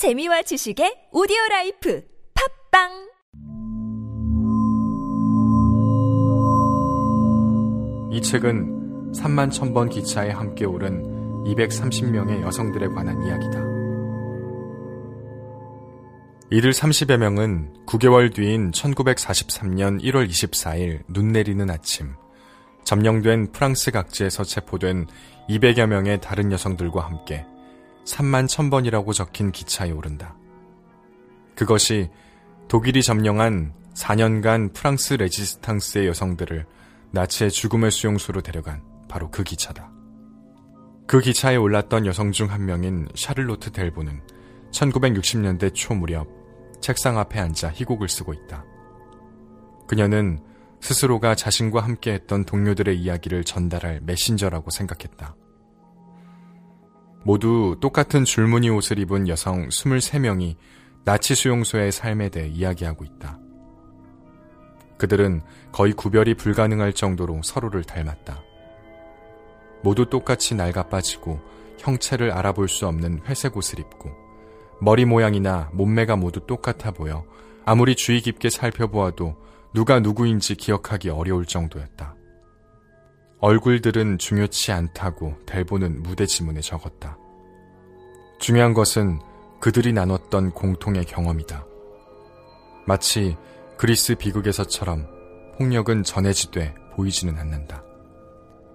재미와 지식의 오디오 라이프 팟빵 이 책은 3만 1000번 기차에 함께 오른 230명의 여성들에 관한 이야기다. 이들 30여 명은 9개월 뒤인 1943년 1월 24일 눈 내리는 아침, 점령된 프랑스 각지에서 체포된 200여 명의 다른 여성들과 함께 3만 1000번이라고 적힌 기차에 오른다. 그것이 독일이 점령한 4년간 프랑스 레지스탕스의 여성들을 나치의 죽음의 수용소로 데려간 바로 그 기차다. 그 기차에 올랐던 여성 중 한 명인 샤를로트 델보는 1960년대 초 무렵 책상 앞에 앉아 희곡을 쓰고 있다. 그녀는 스스로가 자신과 함께 했던 동료들의 이야기를 전달할 메신저라고 생각했다. 모두 똑같은 줄무늬 옷을 입은 여성 23명이 나치 수용소의 삶에 대해 이야기하고 있다. 그들은 거의 구별이 불가능할 정도로 서로를 닮았다. 모두 똑같이 낡아 빠지고 형체를 알아볼 수 없는 회색 옷을 입고 머리 모양이나 몸매가 모두 똑같아 보여 아무리 주의 깊게 살펴보아도 누가 누구인지 기억하기 어려울 정도였다. 얼굴들은 중요치 않다고 델보는 무대 지문에 적었다. 중요한 것은 그들이 나눴던 공통의 경험이다. 마치 그리스 비극에서처럼 폭력은 전해지되 보이지는 않는다.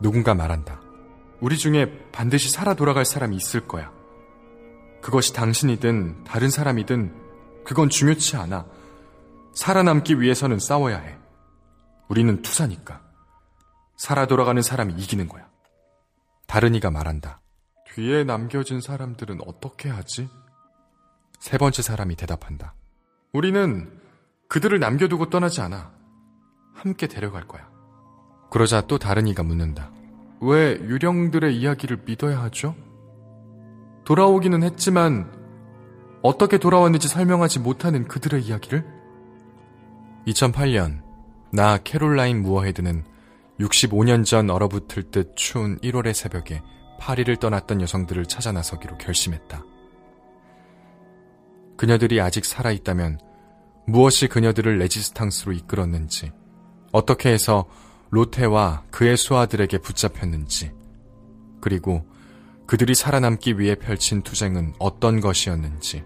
누군가 말한다. 우리 중에 반드시 살아 돌아갈 사람이 있을 거야. 그것이 당신이든 다른 사람이든 그건 중요치 않아. 살아남기 위해서는 싸워야 해. 우리는 투사니까. 살아 돌아가는 사람이 이기는 거야. 다른 이가 말한다. 뒤에 남겨진 사람들은 어떻게 하지? 세 번째 사람이 대답한다. 우리는 그들을 남겨두고 떠나지 않아. 함께 데려갈 거야. 그러자 또 다른 이가 묻는다. 왜 유령들의 이야기를 믿어야 하죠? 돌아오기는 했지만 어떻게 돌아왔는지 설명하지 못하는 그들의 이야기를? 2008년 나 캐롤라인 무어헤드는 65년 전 얼어붙을 듯 추운 1월의 새벽에 파리를 떠났던 여성들을 찾아 나서기로 결심했다. 그녀들이 아직 살아있다면 무엇이 그녀들을 레지스탕스로 이끌었는지, 어떻게 해서 로테와 그의 수하들에게 붙잡혔는지, 그리고 그들이 살아남기 위해 펼친 투쟁은 어떤 것이었는지,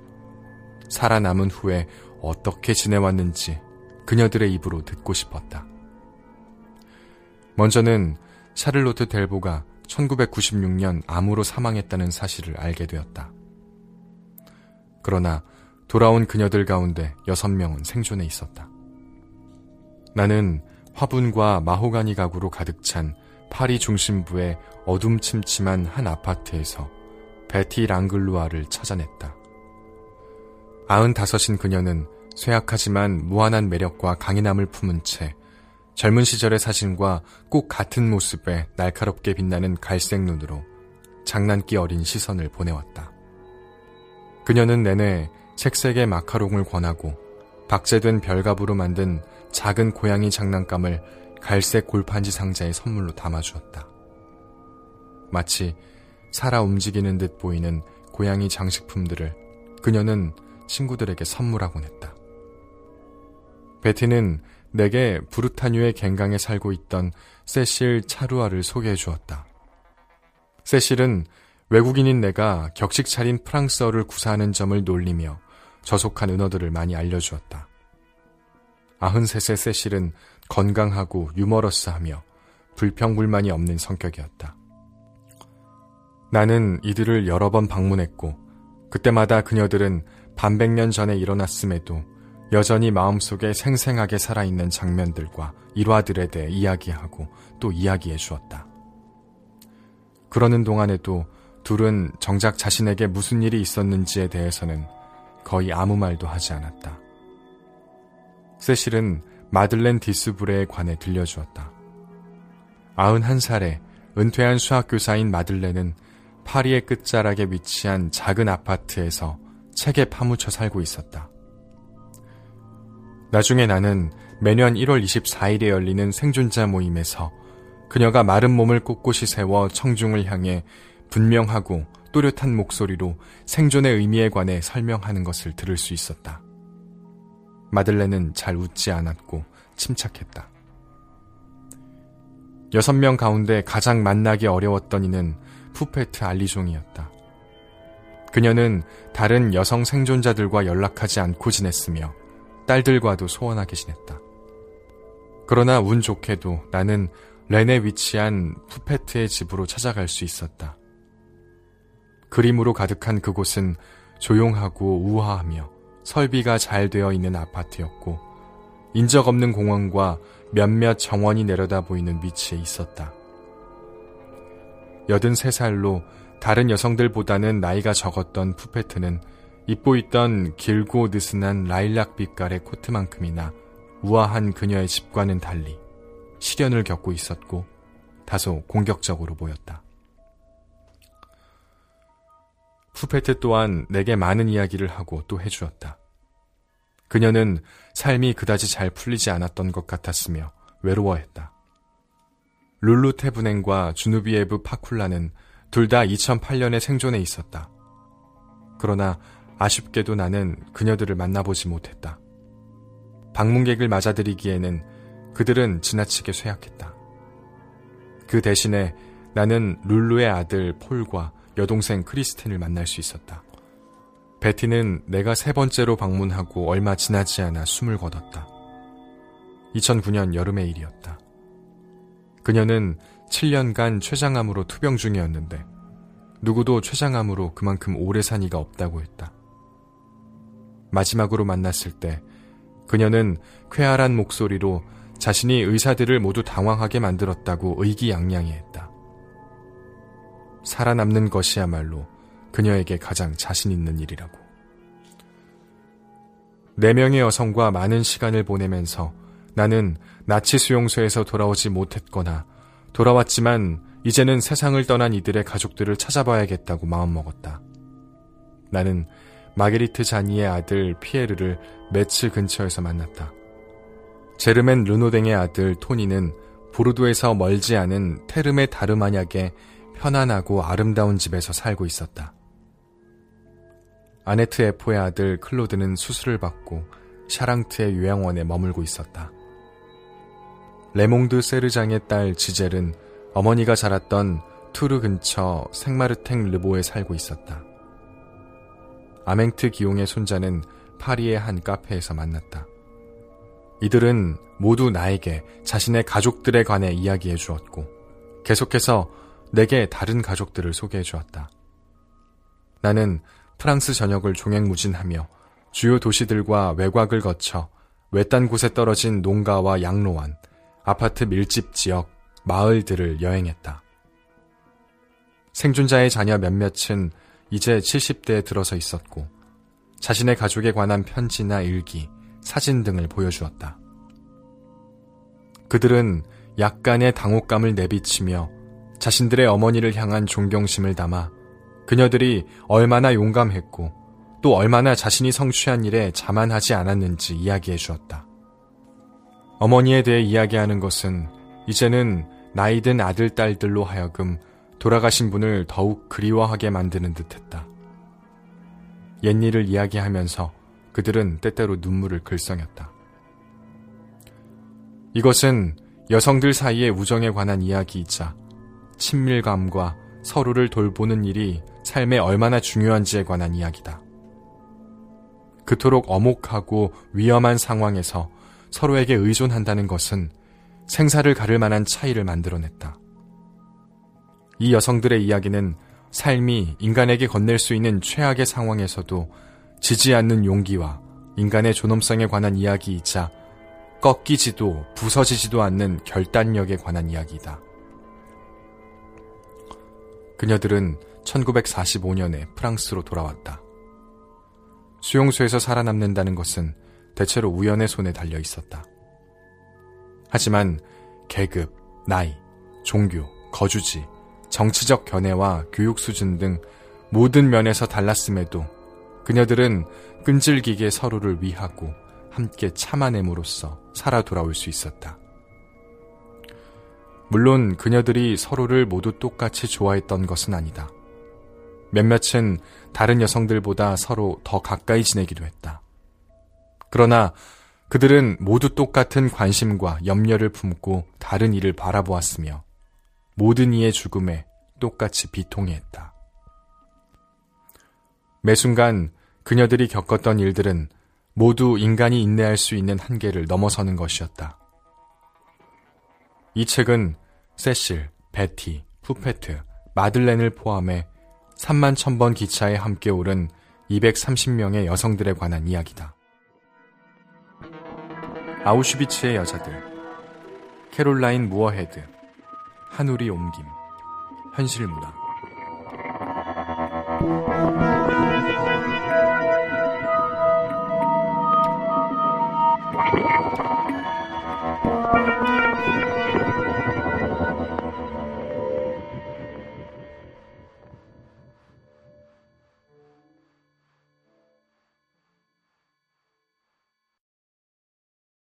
살아남은 후에 어떻게 지내왔는지 그녀들의 입으로 듣고 싶었다. 먼저는 샤를로트 델보가 1996년 암으로 사망했다는 사실을 알게 되었다. 그러나 돌아온 그녀들 가운데 6명은 생존해 있었다. 나는 화분과 마호가니 가구로 가득 찬 파리 중심부의 어둠침침한 한 아파트에서 베티 랑글루아를 찾아냈다. 95인 그녀는 쇠약하지만 무한한 매력과 강인함을 품은 채 젊은 시절의 사진과 꼭 같은 모습에 날카롭게 빛나는 갈색 눈으로 장난기 어린 시선을 보내왔다. 그녀는 내내 색색의 마카롱을 권하고 박제된 별갑으로 만든 작은 고양이 장난감을 갈색 골판지 상자에 선물로 담아주었다. 마치 살아 움직이는 듯 보이는 고양이 장식품들을 그녀는 친구들에게 선물하곤 했다. 베티는 내게 부르타뉴의 갱강에 살고 있던 세실 차루아를 소개해 주었다. 세실은 외국인인 내가 격식 차린 프랑스어를 구사하는 점을 놀리며 저속한 은어들을 많이 알려주었다. 아흔셋의 세실은 건강하고 유머러스하며 불평불만이 없는 성격이었다. 나는 이들을 여러 번 방문했고 그때마다 그녀들은 반백년 전에 일어났음에도 여전히 마음속에 생생하게 살아있는 장면들과 일화들에 대해 이야기하고 또 이야기해 주었다. 그러는 동안에도 둘은 정작 자신에게 무슨 일이 있었는지에 대해서는 거의 아무 말도 하지 않았다. 세실은 마들렌 디스브레에 관해 들려주었다. 91살에 은퇴한 수학교사인 마들렌은 파리의 끝자락에 위치한 작은 아파트에서 책에 파묻혀 살고 있었다. 나중에 나는 매년 1월 24일에 열리는 생존자 모임에서 그녀가 마른 몸을 꼿꼿이 세워 청중을 향해 분명하고 또렷한 목소리로 생존의 의미에 관해 설명하는 것을 들을 수 있었다. 마들렌은 잘 웃지 않았고 침착했다. 여섯 명 가운데 가장 만나기 어려웠던 이는 푸페트 알리종이었다. 그녀는 다른 여성 생존자들과 연락하지 않고 지냈으며 딸들과도 소원하게 지냈다. 그러나 운 좋게도 나는 렌에 위치한 푸페트의 집으로 찾아갈 수 있었다. 그림으로 가득한 그곳은 조용하고 우아하며 설비가 잘 되어 있는 아파트였고 인적 없는 공원과 몇몇 정원이 내려다 보이는 위치에 있었다. 83살로 다른 여성들보다는 나이가 적었던 푸페트는 입고 있던 길고 느슨한 라일락 빛깔의 코트만큼이나 우아한 그녀의 집과는 달리 시련을 겪고 있었고 다소 공격적으로 보였다. 푸페트 또한 내게 많은 이야기를 하고 또 해주었다. 그녀는 삶이 그다지 잘 풀리지 않았던 것 같았으며 외로워했다. 룰루 테브넨과 주누비에브 파쿨라는 둘 다 2008년에 생존해 있었다. 그러나 아쉽게도 나는 그녀들을 만나보지 못했다. 방문객을 맞아들이기에는 그들은 지나치게 쇠약했다. 그 대신에 나는 룰루의 아들 폴과 여동생 크리스틴을 만날 수 있었다. 베티는 내가 세 번째로 방문하고 얼마 지나지 않아 숨을 거뒀다. 2009년 여름의 일이었다. 그녀는 7년간 췌장암으로 투병 중이었는데 누구도 췌장암으로 그만큼 오래 산 이가 없다고 했다. 마지막으로 만났을 때 그녀는 쾌활한 목소리로 자신이 의사들을 모두 당황하게 만들었다고 의기양양해했다. 살아남는 것이야말로 그녀에게 가장 자신 있는 일이라고. 네 명의 여성과 많은 시간을 보내면서 나는 나치 수용소에서 돌아오지 못했거나 돌아왔지만 이제는 세상을 떠난 이들의 가족들을 찾아봐야겠다고 마음먹었다. 나는 마게리트 자니의 아들 피에르를 매츠 근처에서 만났다. 제르멘 르노댕의 아들 토니는 보르도에서 멀지 않은 테르메 다르마냐게 편안하고 아름다운 집에서 살고 있었다. 아네트 에포의 아들 클로드는 수술을 받고 샤랑트의 요양원에 머물고 있었다. 레몽드 세르장의 딸 지젤은 어머니가 자랐던 투르 근처 생마르탱 르보에 살고 있었다. 아맹트 기용의 손자는 파리의 한 카페에서 만났다. 이들은 모두 나에게 자신의 가족들에 관해 이야기해 주었고, 계속해서 내게 다른 가족들을 소개해 주었다. 나는 프랑스 전역을 종횡무진하며 주요 도시들과 외곽을 거쳐 외딴 곳에 떨어진 농가와 양로원, 아파트 밀집 지역, 마을들을 여행했다. 생존자의 자녀 몇몇은 이제 70대에 들어서 있었고 자신의 가족에 관한 편지나 일기, 사진 등을 보여주었다. 그들은 약간의 당혹감을 내비치며 자신들의 어머니를 향한 존경심을 담아 그녀들이 얼마나 용감했고 또 얼마나 자신이 성취한 일에 자만하지 않았는지 이야기해 주었다. 어머니에 대해 이야기하는 것은 이제는 나이든 아들, 딸들로 하여금 돌아가신 분을 더욱 그리워하게 만드는 듯 했다. 옛 일을 이야기하면서 그들은 때때로 눈물을 글썽였다. 이것은 여성들 사이의 우정에 관한 이야기이자 친밀감과 서로를 돌보는 일이 삶에 얼마나 중요한지에 관한 이야기다. 그토록 어목하고 위험한 상황에서 서로에게 의존한다는 것은 생사를 가를 만한 차이를 만들어냈다. 이 여성들의 이야기는 삶이 인간에게 건넬 수 있는 최악의 상황에서도 지지 않는 용기와 인간의 존엄성에 관한 이야기이자 꺾이지도 부서지지도 않는 결단력에 관한 이야기이다. 그녀들은 1945년에 프랑스로 돌아왔다. 수용소에서 살아남는다는 것은 대체로 우연의 손에 달려 있었다. 하지만 계급, 나이, 종교, 거주지, 정치적 견해와 교육 수준 등 모든 면에서 달랐음에도 그녀들은 끈질기게 서로를 위하고 함께 참아냄으로써 살아 돌아올 수 있었다. 물론 그녀들이 서로를 모두 똑같이 좋아했던 것은 아니다. 몇몇은 다른 여성들보다 서로 더 가까이 지내기도 했다. 그러나 그들은 모두 똑같은 관심과 염려를 품고 다른 이를 바라보았으며 모든 이의 죽음에 똑같이 비통해했다. 매 순간 그녀들이 겪었던 일들은 모두 인간이 인내할 수 있는 한계를 넘어서는 것이었다. 이 책은 세실, 베티, 푸페트, 마들렌을 포함해 3만 1000번 기차에 함께 오른 230명의 여성들에 관한 이야기다. 아우슈비츠의 여자들, 캐롤라인 무어헤드, 한우리 옮김, 현실문화.